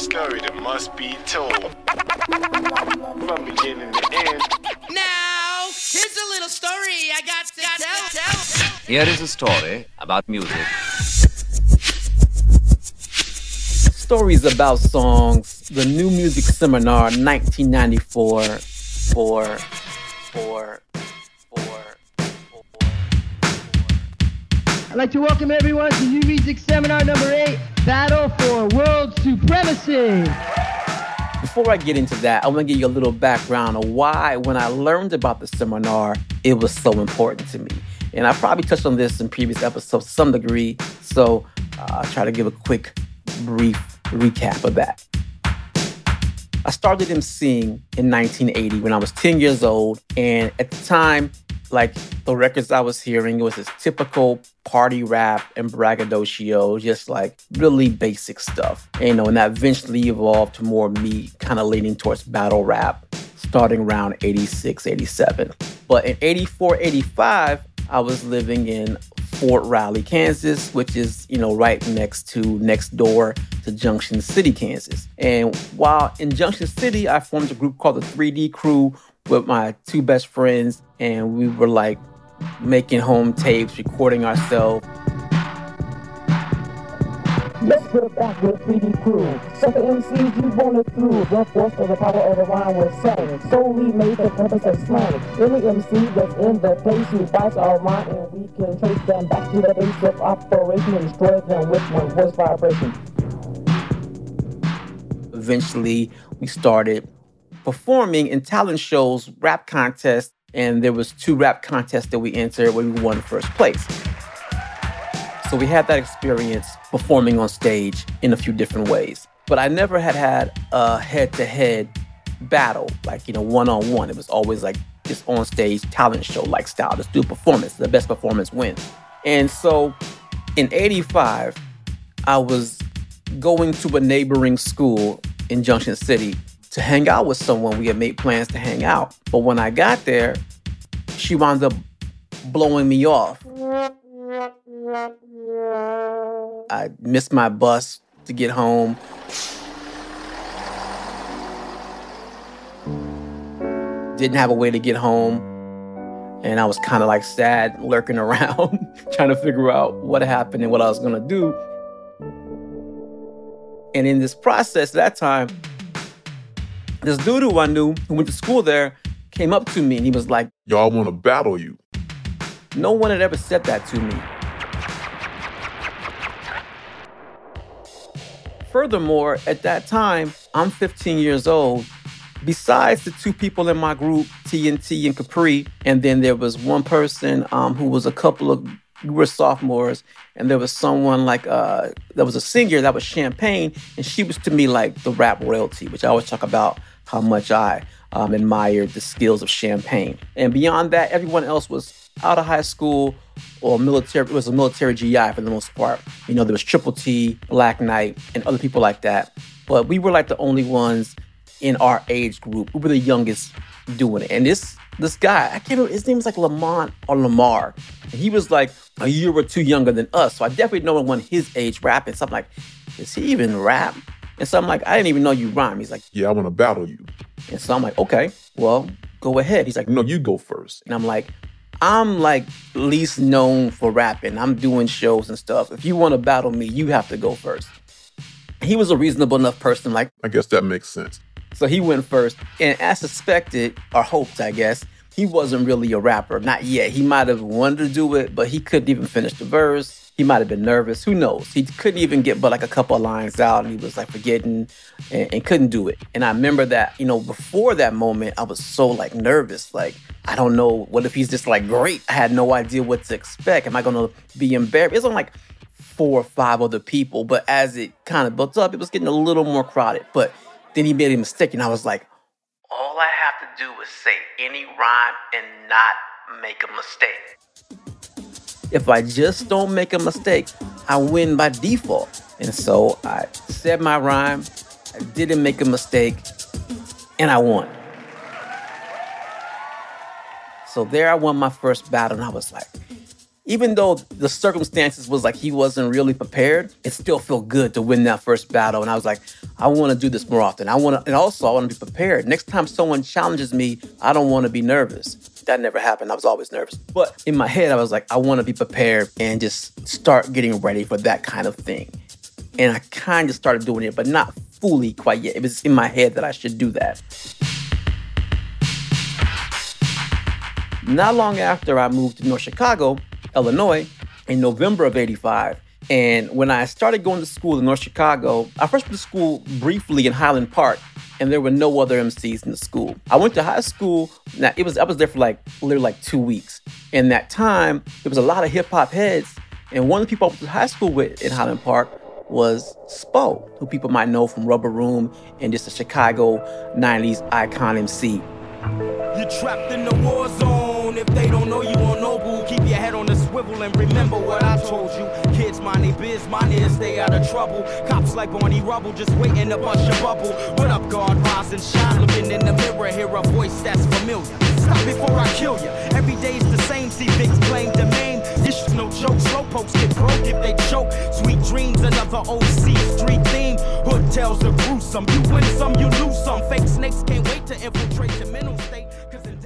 story that must be told. From beginning to end. Now, here's a little story I got to tell. tell. Here is a story about music. Stories about songs. The New Music Seminar 1994 for for for I'd like to welcome everyone to New Music Seminar number eight, Battle for World Supremacy. Before I get into that, I want to give you a little background on why, when I learned about the seminar, it was so important to me. And I probably touched on this in previous episodes to some degree, so uh, I'll try to give a quick, brief recap of that. I started emceeing in 1980 when I was 10 years old, and at the time, like the records I was hearing, it was this typical party rap and braggadocio, just like really basic stuff. And, you know, and that eventually evolved to more me kind of leaning towards battle rap starting around 86, 87. But in 84, 85, I was living in Fort Riley, Kansas, which is, you know, right next to, next door to Junction City, Kansas. And while in Junction City, I formed a group called the 3D Crew with my two best friends, and we were like making home tapes, recording ourselves. Let's put it back with 3D crew. Sucker MCs, you want it through. The force of the power of the rhyme we're saying. Solely made for purpose of slang. Any MC that's in the place who bites our rhyme and we can trace them back to the base of operation and destroy them with one voice vibration. Eventually, we started performing in talent shows, rap contests, and there was two rap contests that we entered where we won first place. So we had that experience performing on stage in a few different ways. But I never had had a head-to-head battle, like, you know, one-on-one. It was always like just on stage talent show like style. Let's do performance. The best performance wins. And so in 85, I was going to a neighboring school in Junction City to hang out with someone. We had made plans to hang out. But when I got there, she wound up blowing me off. I missed my bus to get home. Didn't have a way to get home. And I was kind of like sad, lurking around, trying to figure out what happened and what I was gonna do. And in this process, that time, this dude who I knew who went to school there came up to me and he was like, Y'all want to battle you. No one had ever said that to me. Furthermore, at that time, I'm 15 years old. Besides the two people in my group, TNT and Capri, and then there was one person um, who was a couple of we were sophomores, and there was someone like uh, there was a singer that was Champagne, and she was to me like the rap royalty, which I always talk about how much I um, admired the skills of Champagne. And beyond that, everyone else was out of high school or military. It was a military GI for the most part. You know, there was Triple T, Black Knight, and other people like that. But we were like the only ones in our age group. We were the youngest doing it. And this this guy, I can't remember, his name was like Lamont or Lamar. And he was like a year or two younger than us. So I definitely know one his age rapping. So I'm like, is he even rap? And so I'm like, I didn't even know you rhyme. He's like, Yeah, I want to battle you. and so I'm like, okay, well, go ahead. He's like, No, you go first. and I'm like, I'm like least known for rapping. I'm doing shows and stuff. If you want to battle me, you have to go first. He was a reasonable enough person, like, I guess that makes sense. so he went first. And as suspected, or hoped, I guess, he wasn't really a rapper. Not yet. He might have wanted to do it, but he couldn't even finish the verse. He might have been nervous. Who knows? He couldn't even get but like a couple lines out and he was like forgetting and, and couldn't do it. And I remember that, you know, before that moment, I was so like nervous. Like, I don't know. What if he's just like great? I had no idea what to expect. Am I going to be embarrassed? It's on like four or five other people. But as it kind of built up, it was getting a little more crowded. But then he made a mistake and I was like, all I have to do is say any rhyme and not make a mistake. If I just don't make a mistake, I win by default. And so I said my rhyme, I didn't make a mistake, and I won. So there I won my first battle, and I was like, even though the circumstances was like he wasn't really prepared, it still felt good to win that first battle. And I was like, I want to do this more often. I want to, and also I want to be prepared. Next time someone challenges me, I don't want to be nervous. That never happened. I was always nervous. But in my head, I was like, I want to be prepared and just start getting ready for that kind of thing. And I kind of started doing it, but not fully quite yet. It was in my head that I should do that. Not long after I moved to North Chicago, Illinois, in November of 85, and when I started going to school in North Chicago, I first went to school briefly in Highland Park, and there were no other MCs in the school. I went to high school. Now it was I was there for like literally like two weeks. In that time, there was a lot of hip hop heads, and one of the people I went to high school with in Highland Park was Spo, who people might know from Rubber Room and just a Chicago 90s icon MC. You're trapped in the war zone. If they don't know you swivel and remember what I told you. Kids mind they biz, mine is stay out of trouble. Cops like Barney Rubble, just waiting to bust your bubble. What up, guard? Rise and shine. Looking in the mirror, hear a voice that's familiar. Stop before I kill you. Every day's the same. See Vic's claim domain. This is no joke. Slow pokes get broke if they choke. Sweet dreams, another OC street theme. Hood tells are gruesome. You win some, you lose some. Fake snakes can't wait to infiltrate your mental state. Cause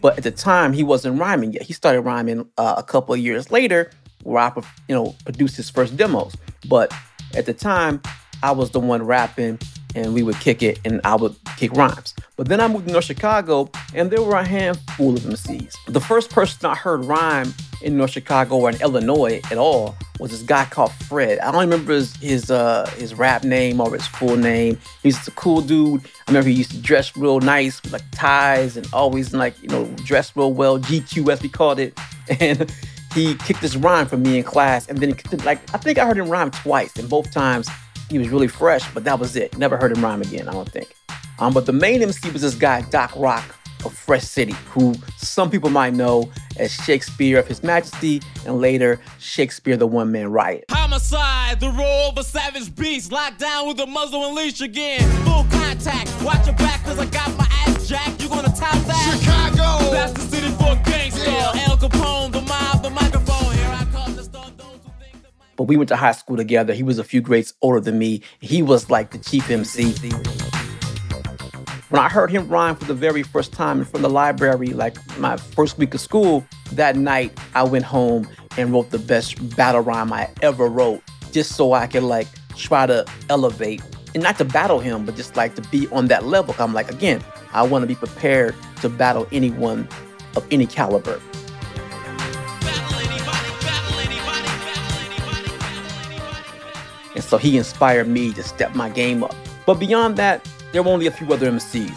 But at the time, he wasn't rhyming yet. He started rhyming uh, a couple of years later, where I, you know, produced his first demos. But at the time, I was the one rapping, and we would kick it, and I would kick rhymes. But then I moved to North Chicago, and there were a handful of MCs. The first person I heard rhyme in North Chicago or in Illinois at all was this guy called Fred. I don't remember his his, uh, his rap name or his full name. He's a cool dude. I remember he used to dress real nice with like ties and always like you know dress real well. GQ as we called it, and he kicked this rhyme for me in class, and then he kicked it, like I think I heard him rhyme twice, and both times he was really fresh, but that was it. Never heard him rhyme again. I don't think. Um, but the main MC was this guy Doc Rock of Fresh City, who some people might know as Shakespeare of His Majesty, and later Shakespeare the One Man Riot. Homicide, the roll of a savage beast. Locked down with a muzzle and leash again. Full contact. Watch your back, cause I got we went to high school together. He was a few grades older than me. He was like the chief MC. When I heard him rhyme for the very first time of the library, like my first week of school, that night I went home and wrote the best battle rhyme I ever wrote, just so I could like try to elevate and not to battle him, but just like to be on that level. I'm like, again, I want to be prepared to battle anyone of any caliber. So he inspired me to step my game up. But beyond that, there were only a few other MCs.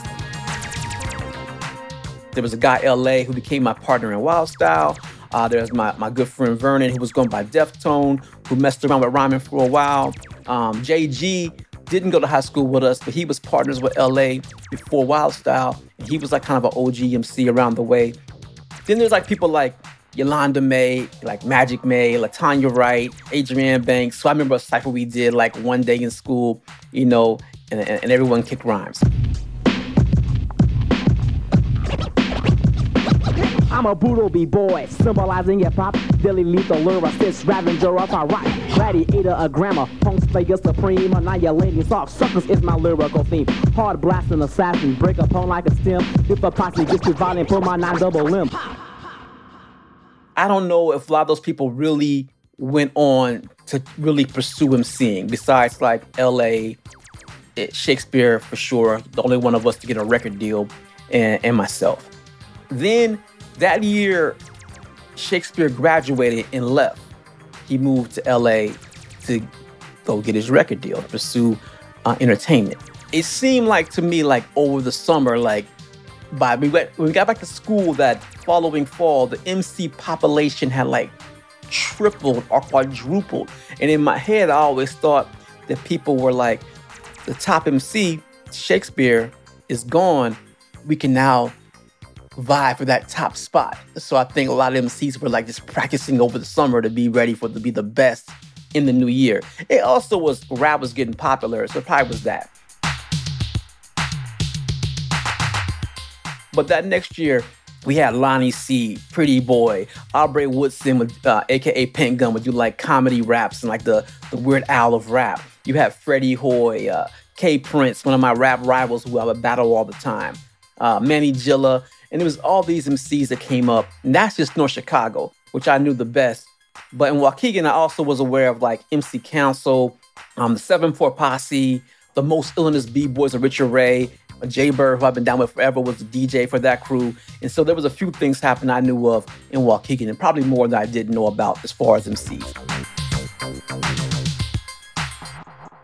There was a guy, LA, who became my partner in Wild Style. Uh, there's my, my good friend Vernon, who was going by Deftone, who messed around with rhyming for a while. Um, JG didn't go to high school with us, but he was partners with LA before Wild Style. And he was like kind of an OG MC around the way. Then there's like people like Yolanda May, like Magic May, Latanya Wright, Adrienne Banks. So I remember a cypher we did like one day in school, you know, and, and, everyone kicked rhymes. I'm a brutal b-boy, symbolizing hip hop, daily lethal lyricist, ravager of our rock, gladiator, a grammar, punk slayer supreme, annihilating soft suckers is my lyrical theme. Hard blasting assassin, break a pone like a stem, if a posse gets too violent, pull my nine double limb. I don't know if a lot of those people really went on to really pursue him seeing, besides like LA, eh, Shakespeare for sure, the only one of us to get a record deal, and, and myself. Then that year, Shakespeare graduated and left. He moved to LA to go get his record deal, to pursue uh, entertainment. It seemed like to me, like over the summer, like by we went, when we got back to school that following fall, the MC population had like tripled or quadrupled. And in my head, I always thought that people were like, the top MC, Shakespeare, is gone. We can now vie for that top spot. So I think a lot of MCs were like just practicing over the summer to be ready for to be the best in the new year. It also was rap was getting popular, so probably was that. But that next year, we had Lonnie C, Pretty Boy, Aubrey Woodson, with, uh, aka Pink Gun, would do like comedy raps and like the, the Weird Al of rap. You had Freddie Hoy, uh, K Prince, one of my rap rivals who I would battle all the time, uh, Manny Jilla, and it was all these MCs that came up. And that's just North Chicago, which I knew the best. But in Waukegan, I also was aware of like MC Council, um, the 7-4 Posse, the most illness B-boys of Richard Ray, Jay Bird, who I've been down with forever, was the DJ for that crew. And so there was a few things happening I knew of in Waukegan, and probably more than I didn't know about as far as MCs.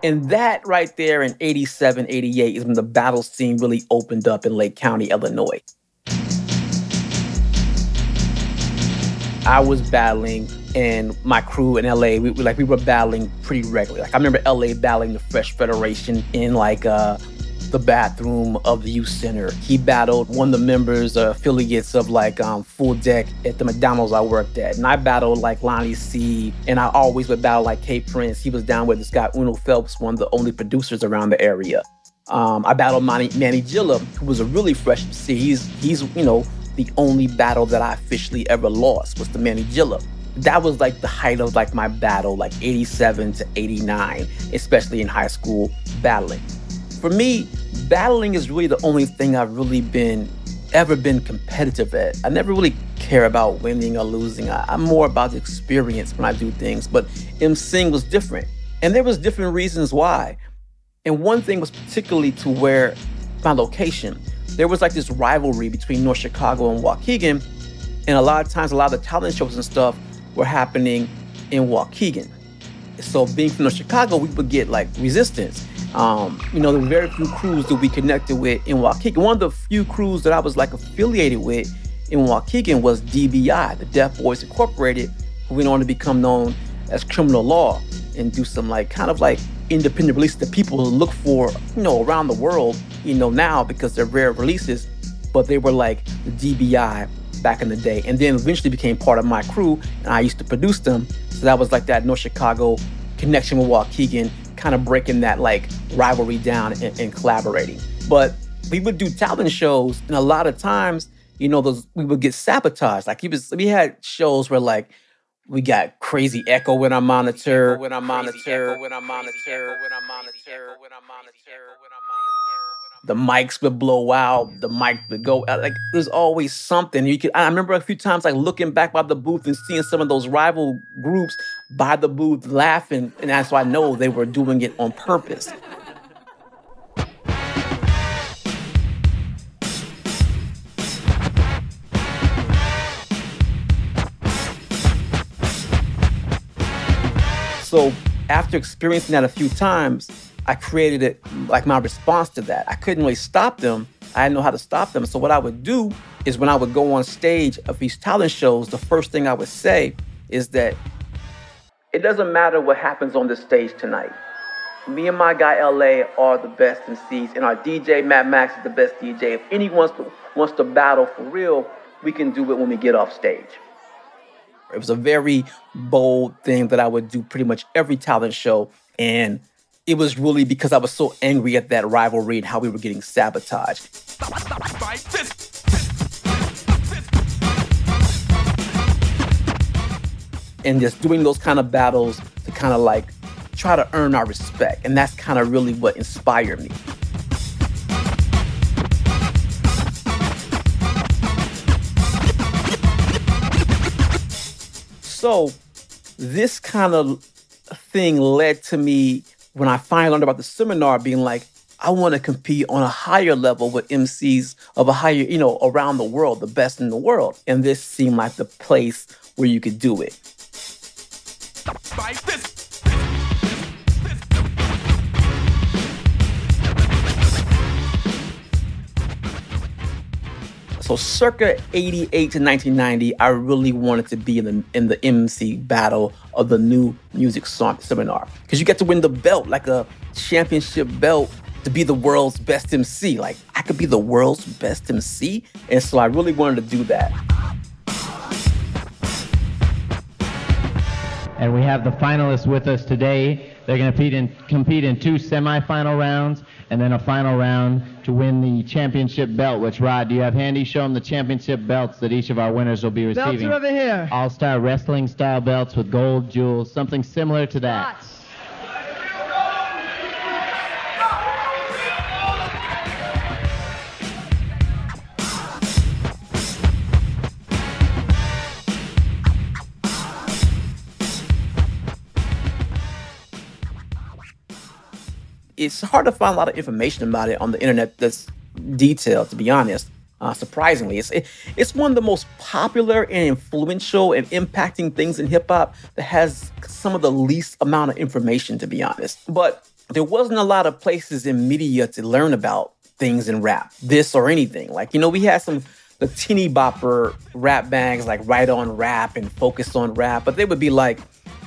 And that right there in 87, 88 is when the battle scene really opened up in Lake County, Illinois. I was battling and my crew in LA, we, like we were battling pretty regularly. Like I remember LA battling the Fresh Federation in like uh the bathroom of the youth center. He battled one of the members, uh, affiliates of like um, Full Deck at the McDonald's I worked at. And I battled like Lonnie C. And I always would battle like K Prince. He was down with this guy, Uno Phelps, one of the only producers around the area. Um, I battled Manny, Manny Jilla, who was a really fresh MC. He's, he's, you know, the only battle that I officially ever lost was the Manny Jilla that was like the height of like my battle, like 87 to 89, especially in high school battling. For me, battling is really the only thing I've really been ever been competitive at. I never really care about winning or losing. I, am more about the experience when I do things. But emceeing was different, and there was different reasons why. And one thing was particularly to where my location. There was like this rivalry between North Chicago and Waukegan, and a lot of times, a lot of the talent shows and stuff were happening in Waukegan. So being from North Chicago, we would get like resistance. Um, you know, there were very few crews that we connected with in Waukegan. One of the few crews that I was like affiliated with in Waukegan was DBI, the Def Boys Incorporated, who went on to become known as Criminal Law and do some like kind of like independent releases that people look for, you know, around the world, you know, now because they're rare releases. But they were like the DBI back in the day, and then eventually became part of my crew, and I used to produce them. So that was like that North Chicago connection with Waukegan kind of breaking that like rivalry down and, and collaborating. But we would do talent shows, and a lot of times, you know, those we would get sabotaged. Like he was, we had shows where like we got crazy echo in our monitor, when our monitor, when our monitor, when our monitor, when our monitor, when our monitor the mics would blow out, the mic would go out. Like there's always something. You could I remember a few times like looking back by the booth and seeing some of those rival groups by the booth laughing, and that's why I know they were doing it on purpose. So after experiencing that a few times, I created it like my response to that. I couldn't really stop them. I didn't know how to stop them. So what I would do is when I would go on stage of these talent shows, the first thing I would say is that it doesn't matter what happens on this stage tonight. Me and my guy LA are the best in MCs, and our DJ Matt Max is the best DJ. If anyone wants to battle for real, we can do it when we get off stage. It was a very bold thing that I would do pretty much every talent show, and it was really because I was so angry at that rivalry and how we were getting sabotaged. And just doing those kind of battles to kind of like try to earn our respect. And that's kind of really what inspired me. So, this kind of thing led to me when I finally learned about the seminar, being like, I want to compete on a higher level with MCs of a higher, you know, around the world, the best in the world. And this seemed like the place where you could do it. So circa 88 to 1990, I really wanted to be in the in the MC battle of the new music song seminar because you get to win the belt like a championship belt to be the world's best MC. Like I could be the world's best MC, and so I really wanted to do that. And we have the finalists with us today. They're going to compete in, compete in two semifinal rounds and then a final round to win the championship belt. Which Rod, do you have handy? Show them the championship belts that each of our winners will be receiving. Belts are over here. All Star Wrestling style belts with gold jewels, something similar to that. Shots. It's hard to find a lot of information about it on the internet that's detailed, to be honest. Uh, surprisingly, it's it, it's one of the most popular and influential and impacting things in hip hop that has some of the least amount of information, to be honest. But there wasn't a lot of places in media to learn about things in rap, this or anything. Like you know, we had some the teeny bopper rap bags like Right on Rap and Focus on Rap, but they would be like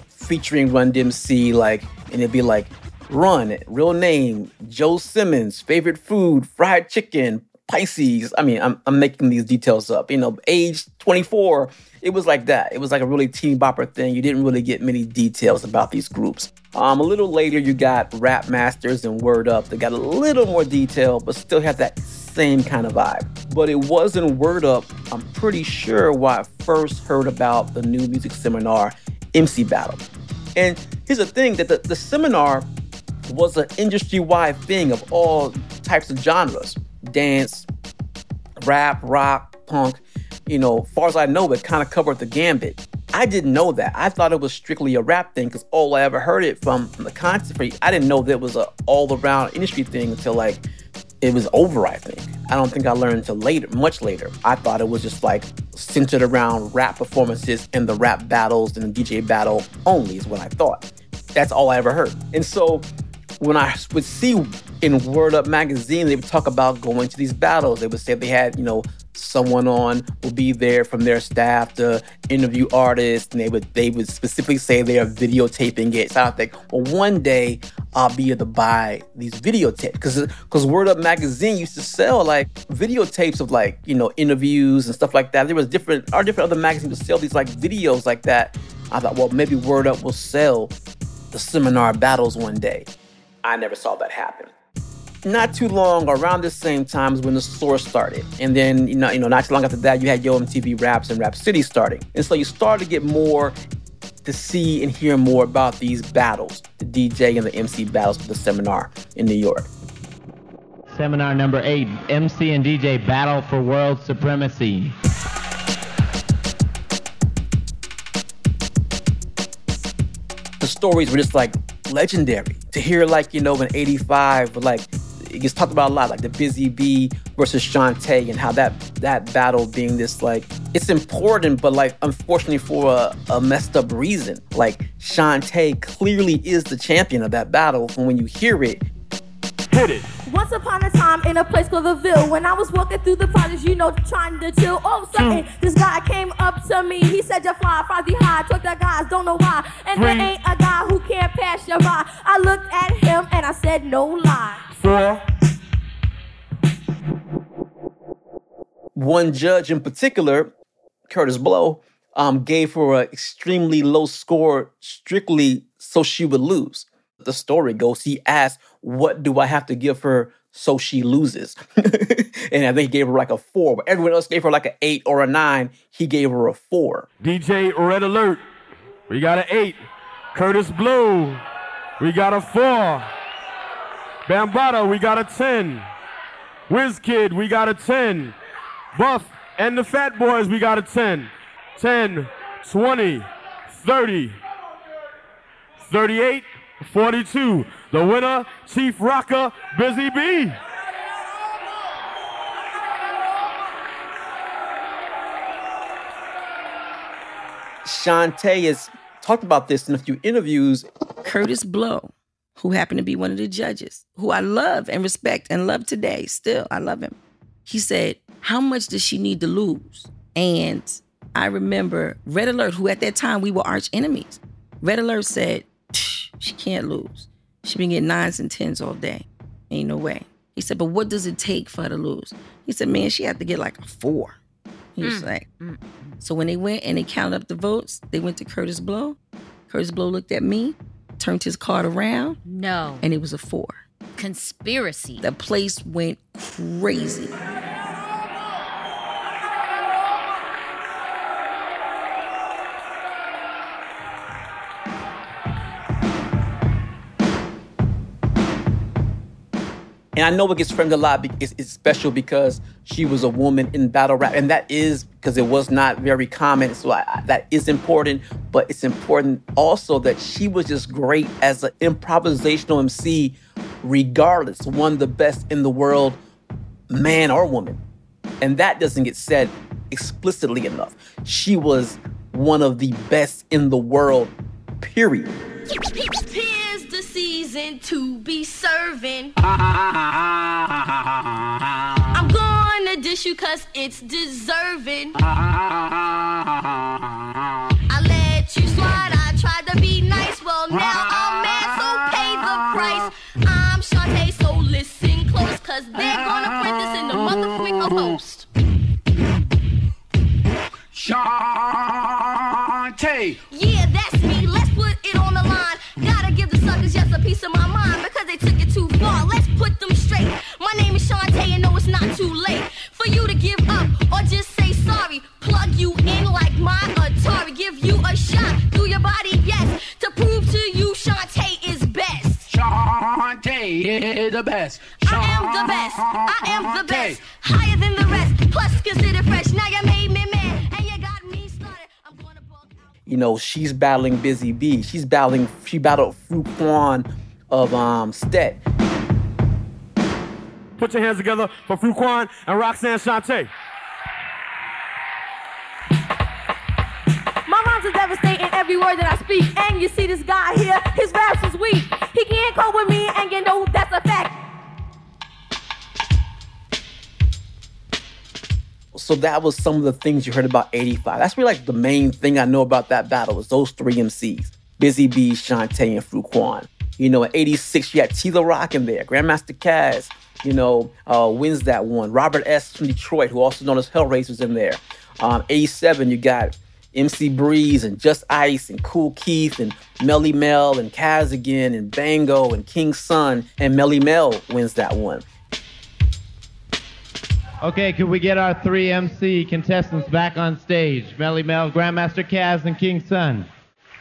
featuring Run DMC, like, and it'd be like Run, real name, Joe Simmons, favorite food, fried chicken, Pisces. I mean, I'm, I'm making these details up. You know, age 24. It was like that. It was like a really teeny bopper thing. You didn't really get many details about these groups. Um, a little later, you got Rap Masters and Word Up. They got a little more detail, but still have that same kind of vibe. But it wasn't Word Up, I'm pretty sure, why I first heard about the new music seminar, MC Battle. And here's the thing that the, the seminar was an industry-wide thing of all types of genres. Dance, rap, rock, punk. You know, far as I know, it kind of covered the gambit. I didn't know that. I thought it was strictly a rap thing because all I ever heard it from, from the concert. I didn't know that was a all-around industry thing until like it was over, I think. I don't think I learned until later, much later. I thought it was just like centered around rap performances and the rap battles and the DJ battle only, is what I thought. That's all I ever heard. And so when I would see in Word Up magazine, they would talk about going to these battles. They would say they had, you know, someone on will be there from their staff to interview artists, and they would they would specifically say they are videotaping it. So I think, well, one day I'll be able to buy these videotapes because because Word Up magazine used to sell like videotapes of like you know interviews and stuff like that. There was different our different other magazines would sell these like videos like that. I thought, well, maybe Word Up will sell the seminar battles one day. I never saw that happen. Not too long around the same time, times when the source started. And then you know you know not too long after that you had yo mtv raps and rap city starting. And so you started to get more to see and hear more about these battles the dj and the mc battles for the seminar in new york. Seminar number eight MC and DJ Battle for World Supremacy. the stories were just like legendary to hear like you know in 85 like it gets talked about a lot like the busy bee versus Shante and how that that battle being this like it's important but like unfortunately for a, a messed up reason like Shante clearly is the champion of that battle and when you hear it Hit it. Once upon a time in a place called the Ville, when I was walking through the projects, you know, trying to chill. All of a sudden, this guy came up to me. He said, You're fly, Frosty high. Talk to guys, don't know why. And there ain't a guy who can't pass you by. I looked at him and I said, No lie. Four. one judge in particular, Kurtis Blow, um, gave her an extremely low score strictly so she would lose. The story goes he asked, What do I have to give her so she loses? and I think he gave her like a four, but everyone else gave her like an eight or a nine. He gave her a four. DJ Red Alert. We got an eight. Kurtis Blow. We got a four. Bambaataa, we got a 10. Kid, we got a 10. Buff and the Fat Boys, we got a 10. 10, 20, 30, 38, 42. The winner, Chief Rocker, Busy Bee. Shante has talked about this in a few interviews. Kurtis Blow, who happened to be one of the judges, who I love and respect and love today, still, I love him. He said, How much does she need to lose? And I remember Red Alert, who at that time we were arch enemies. Red Alert said, "Psh, She can't lose. She been getting nines and tens all day. Ain't no way. He said, But what does it take for her to lose? He said, Man, she had to get like a four. He was mm. like, mm. So when they went and they counted up the votes, they went to Kurtis Blow. Kurtis Blow looked at me turned his card around, No. and it was a four. Conspiracy. The place went crazy. And I know it gets framed a lot. It's, it's special because she was a woman in battle rap, and that is because it was not very common. So I, I- that is important, but it's important also that she was just great as an improvisational MC, regardless. One of the best in the world, man or woman, and that doesn't get said explicitly enough. She was one of the best in the world. Period. Season to be serving. I'm gonna dish you cause it's deserving. I let you slide, I tried to be nice. Well, now I'm mad, so pay the price. I'm Shante, so listen close, cause they're gonna print this in the motherfucking post. Shante. Yeah, suckers just a piece of my mind because they took it too far. Let's put them straight. My name is Shante, and no, it's not too late for you to give up or just say sorry. Plug you in like my Atari. Give you a shot through your body, yes, to prove to you Shante is best. Shante is the best. I am the best. I am the best. Higher than the rest. You know, she's battling Busy Bee. She's battling, she battled Fu Quan of um, Stet. Put your hands together for Fuquan and Roxanne Shante. My rhymes are devastating every word that I speak. And you see this guy here, his raps is weak. He can't cope with me, and you know that's a fact. So that was some of the things you heard about 85. That's really like the main thing I know about that battle was those three MCs. Busy Bee, Shante, and Fu Quan. You know, in 86, you had T La Rock in there, Grandmaster Caz, you know, uh, wins that one. Robert S. from Detroit, who also known as Hellraiser's in there. Um, 87, you got MC Breeze and Just Ice and Kool Keith and Melle Mel and Caz again and Bango and King Sun and Melle Mel wins that one. Okay, could we get our three MC contestants back on stage? Melle Mel, Grandmaster Caz, and King Sun.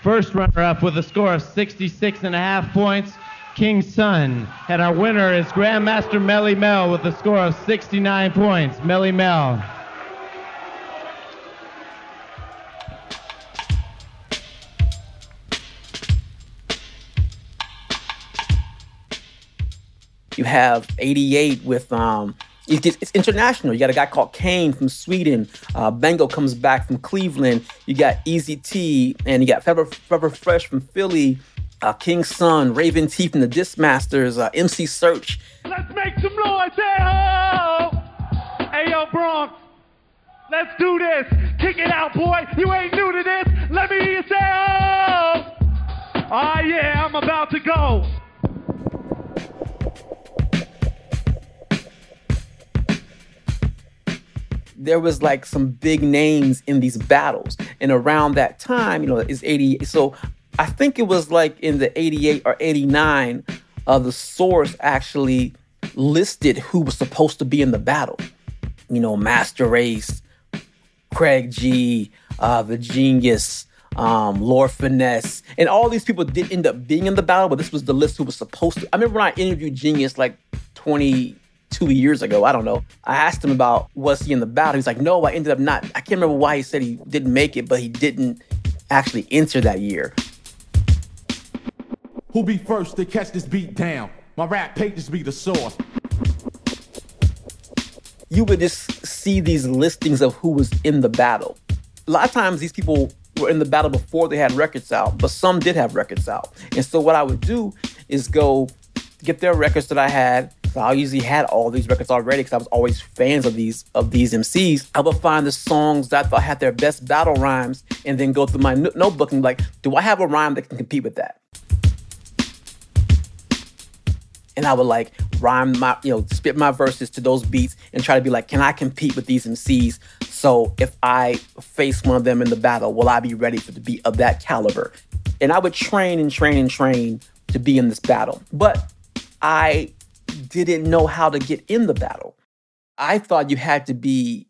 First runner up with a score of 66 and a half points, King Sun. And our winner is Grandmaster Melle Mel with a score of 69 points. Melle Mel. You have 88 with um it's international. You got a guy called Kane from Sweden. Uh, Bango comes back from Cleveland. You got Easy T and you got Feather Fresh from Philly. Uh, King Sun, Raven T from the Dismasters, uh, MC Serch. Let's make some noise, hey ho! Hey yo, Bronx, let's do this. Kick it out, boy. You ain't new to this. Let me hear you say oh! Ah yeah, I'm about to go. There was like some big names in these battles. And around that time, you know, it's 80. So I think it was like in the 88 or 89, uh, the source actually listed who was supposed to be in the battle. You know, Masta Ace, Craig G, uh, The Genius, um, Lord Finesse, and all these people did end up being in the battle, but this was the list who was supposed to. I remember when I interviewed Genius like 22 years ago, I don't know. I asked him about was he in the battle. He's like, no, I ended up not. I can't remember why he said he didn't make it, but he didn't actually enter that year. Who be first to catch this beat down? My rap pages be the source. you would just see these listings of who was in the battle. A lot of times these people were in the battle before they had records out, but some did have records out. And so what I would do is go get their records that I had. So I usually had all these records already because I was always fans of these of these MCs. I would find the songs that I thought had their best battle rhymes, and then go through my no- notebook and be like, do I have a rhyme that can compete with that? and I would like rhyme my, you know, spit my verses to those beats and try to be like, can I compete with these MCs? So if I face one of them in the battle, will I be ready for the beat of that caliber? And I would train and train and train to be in this battle. But I didn't know how to get in the battle. I thought you had to be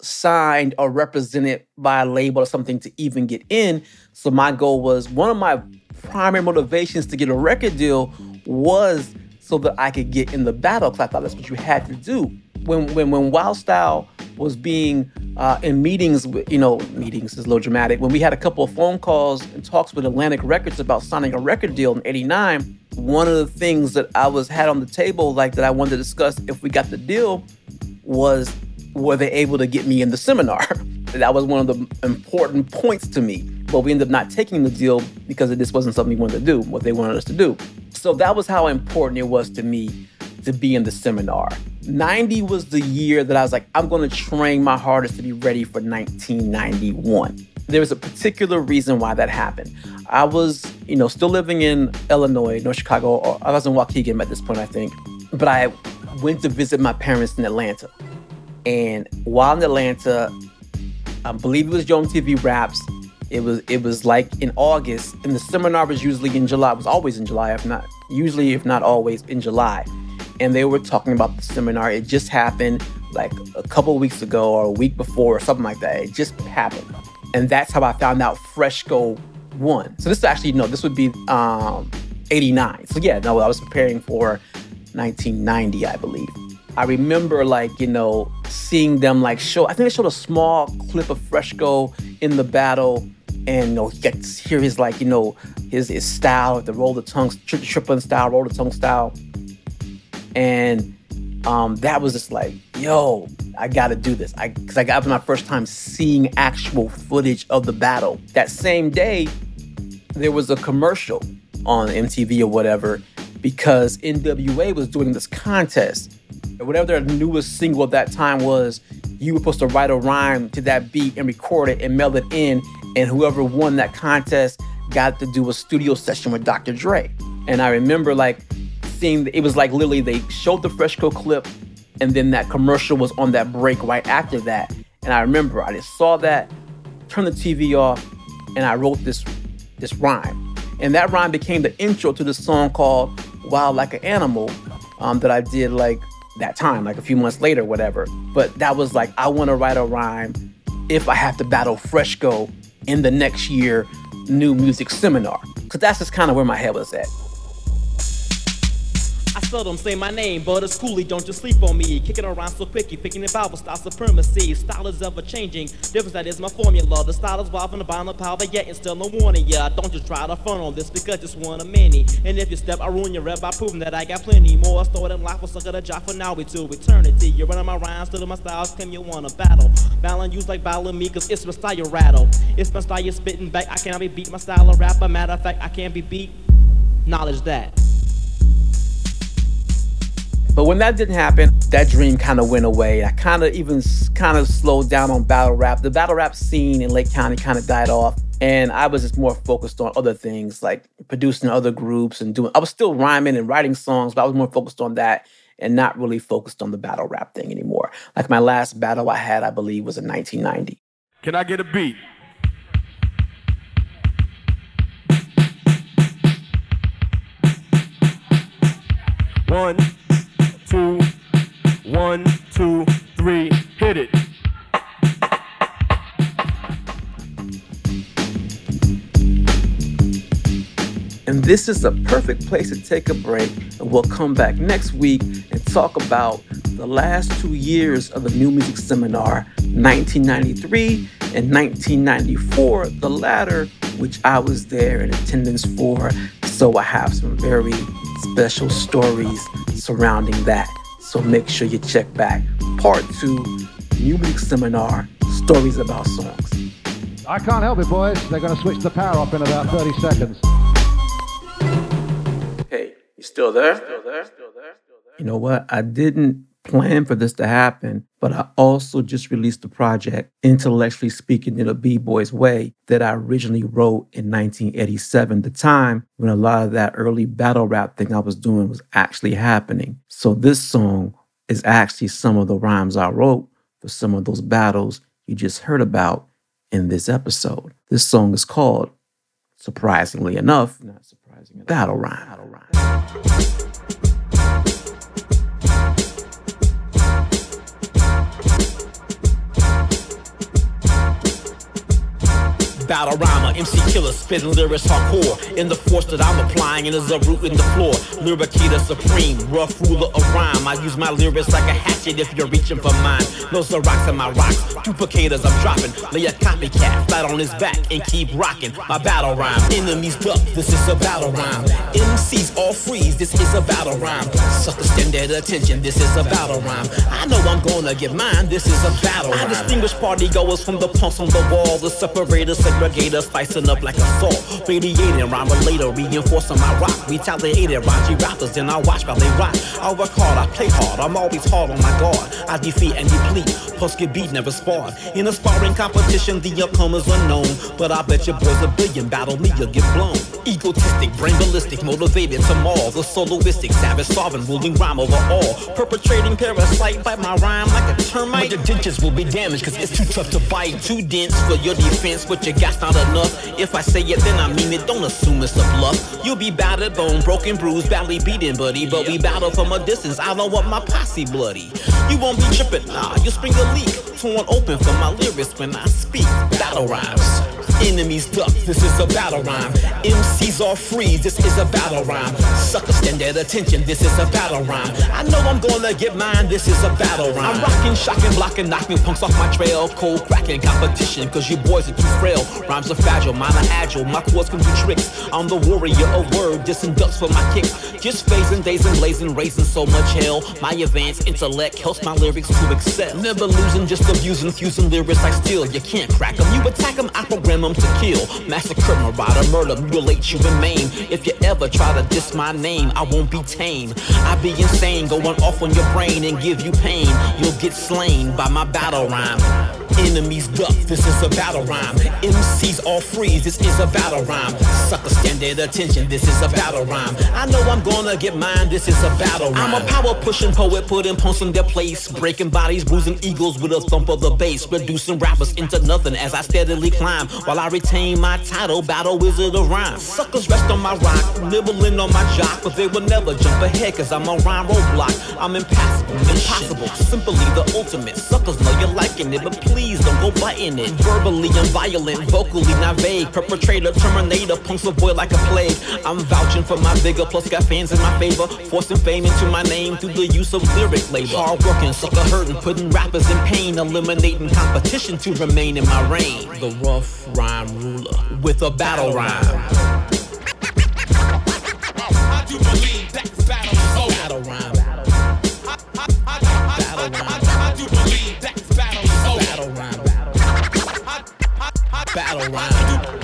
signed or represented by a label or something to even get in. So my goal was one of my primary motivations to get a record deal was so that I could get in the battle because I thought that's what you had to do. When when when Wild Style was being uh, in meetings, with, you know, meetings is a little dramatic. When we had a couple of phone calls and talks with Atlantic Records about signing a record deal in '89, one of the things that I was had on the table, like that I wanted to discuss if we got the deal, was were they able to get me in the seminar? that was one of the important points to me. But we ended up not taking the deal because this wasn't something we wanted to do, what they wanted us to do. So that was how important it was to me to be in the seminar. 90 was the year that I was like, I'm going to train my hardest to be ready for 1991. There was a particular reason why that happened. I was, you know, still living in Illinois, North Chicago, or I was in Waukegan at this point, I think. But I went to visit my parents in Atlanta. And while in Atlanta, I believe it was Yo MTV Raps. It was it was like in August, and the seminar was usually in July. It was always in July, if not usually, if not always, in July. And they were talking about the seminar. It just happened like a couple weeks ago or a week before or something like that. It just happened, and that's how I found out Fresco won. So this is actually no, this would be um, '89. So yeah, no, I was preparing for 1990, I believe. I remember like, you know, seeing them like show, I think they showed a small clip of Fresco in the battle. And you know, get to hear his like, you know, his his style, the roll the tongue, tri- tripling style, roll the tongue style. And um, that was just like, yo, I gotta do this. I because I got my first time seeing actual footage of the battle. That same day, there was a commercial on MTV or whatever because NWA was doing this contest. Whatever their newest single at that time was, you were supposed to write a rhyme to that beat and record it and mail it in, and whoever won that contest got to do a studio session with Dr. Dre. And I remember like seeing it was like literally they showed the Fresco clip, and then that commercial was on that break right after that. And I remember I just saw that, turned the TV off, and I wrote this this rhyme. And that rhyme became the intro to the song called Wild Like an Animal um, that I did like that time, like a few months later, whatever. But that was like, I want to write a rhyme if I have to battle Fresco in the next year new music seminar. Because that's just kind of where my head was at. Seldom say my name, but it's coolly, don't just sleep on me. Kicking around so quicky, picking the Bible style supremacy. Style is ever changing, difference that is my formula. The style is wild from the bottom of power, but yet it's still no warning. Yeah, don't just try to front on this because just one of many. And if you step, I ruin your rep by proving that I got plenty more. Store than life will suck at a job for now, we to eternity. You're running my rhymes, still my styles, claim you wanna battle. Battling you like battling me, cause it's my style you rattle. It's my style you spitting back, I cannot be beat. My style of rap, a matter of fact, I can't be beat. Knowledge that. But when that didn't happen, that dream kind of went away. I kind of even kind of slowed down on battle rap. The battle rap scene in Lake County kind of died off. And I was just more focused on other things like producing other groups and doing, I was still rhyming and writing songs, but I was more focused on that and not really focused on the battle rap thing anymore. Like my last battle I had, I believe, was in 1990. Can I get a beat? One, one, two, three, hit it. And this is a perfect place to take a break. And we'll come back next week and talk about the last two years of the New Music Seminar, 1993 and 1994, the latter, which I was there in attendance for. So I have some very special stories surrounding that. So make sure you check back. Part two, New Music Seminar, Stories About Songs. I can't help it, boys. They're going to switch the power up in about 30 seconds. Hey, you still there? Still there? Still there? You know what? I didn't plan for this to happen, but I also just released a project, Intellectually Speaking in a B-Boy's Way, that I originally wrote in 1987, the time when a lot of that early battle rap thing I was doing was actually happening. So this song is actually some of the rhymes I wrote for some of those battles you just heard about in this episode. This song is called surprisingly enough, not surprising, battle rhyme. Battle rhyme. Battle rhymer, MC killer, spitting lyrics hardcore. In the force that I'm applying, and there's a root in the floor. Lyricator supreme, rough ruler of rhyme. I use my lyrics like a hatchet if you're reaching for mine. No rocks in my rocks, duplicators I'm dropping. Lay a copycat flat on his back and keep rocking. My battle rhyme, enemies duck, this is a battle rhyme. MCs all freeze, this is a battle rhyme. Suckers stand at attention, this is a battle rhyme. I know I'm gonna get mine, this is a battle rhyme. I distinguish party goers from the punks on the wall, the separators, segregator, slicing up like a saw. Radiating, rhyme later, reinforcing my rock. Retaliated, raunchy rappers, then I watch while they rock. I work hard, I play hard, I'm always hard on my guard. I defeat and deplete, plus get beat, never sparred. In a sparring competition, the outcome is unknown. But I bet your boys a billion battle me, you'll get blown. Egotistic, brain ballistic, motivated to maul. The soloistic, savage, sovereign, ruling rhyme over all. Perpetrating parasite, bite my rhyme like a termite. But Your dentures will be damaged, cause it's too tough to bite. Too dense for your defense, but your gas not enough. If I say it, then I mean it. Don't assume it's a bluff. You'll be battered, bone, broken, bruised, badly beaten, buddy. But we battle from a distance. I don't want my posse bloody. You won't be tripping, nah. You'll spring a leak. Torn open for my lyrics when I speak. Battle rhymes. Enemies duck, this is a battle rhyme. MCs all freeze, this is a battle rhyme. Suckers stand at attention, this is a battle rhyme. I know I'm gonna get mine, this is a battle rhyme. I'm rocking, shocking, blocking, knocking punks off my trail. Cold cracking competition, cause you boys are too frail. Rhymes are fragile, mine are agile, my chords can do tricks. I'm the warrior of word, dissing ducks for my kicks. Just phasing, dazing, blazing, raising so much hell. My advanced intellect helps my lyrics to excel. Never losing, just abusing, fusing lyrics I steel. You can't crack them, you attack them, I program them to kill. Massacre, marauder, murder, mutilate you and maim. If you ever try to diss my name, I won't be tame. I be insane, going off on your brain and give you pain. You'll get slain by my battle rhyme. Enemies duck, this is a battle rhyme. MCs all freeze, this is a battle rhyme. Suckers stand at attention, this is a battle rhyme. I know I'm gonna get mine, this is a battle rhyme. I'm a power pushing poet, putting punks in their place. Breaking bodies, bruising eagles with a thump of the bass. Reducing rappers into nothing as I steadily climb. While I retain my title, battle wizard of rhyme. Suckers rest on my rock, nibbling on my jock, but they will never jump ahead cause I'm a rhyme roadblock. I'm impassable, impossible, simply the ultimate. Suckers know you're liking it, but please don't go biting it. Verbally I'm violent, vocally not vague. Perpetrator, terminator, punks avoid like a plague. I'm vouching for my vigor, plus got fans in my favor. Forcing fame into my name through the use of lyric labor. Hard working, sucker hurting, putting rappers in pain. Eliminating competition to remain in my reign. The rough rhyme ruler with a battle rhyme. I do believe that battle is over. Battle rhyme. Battle I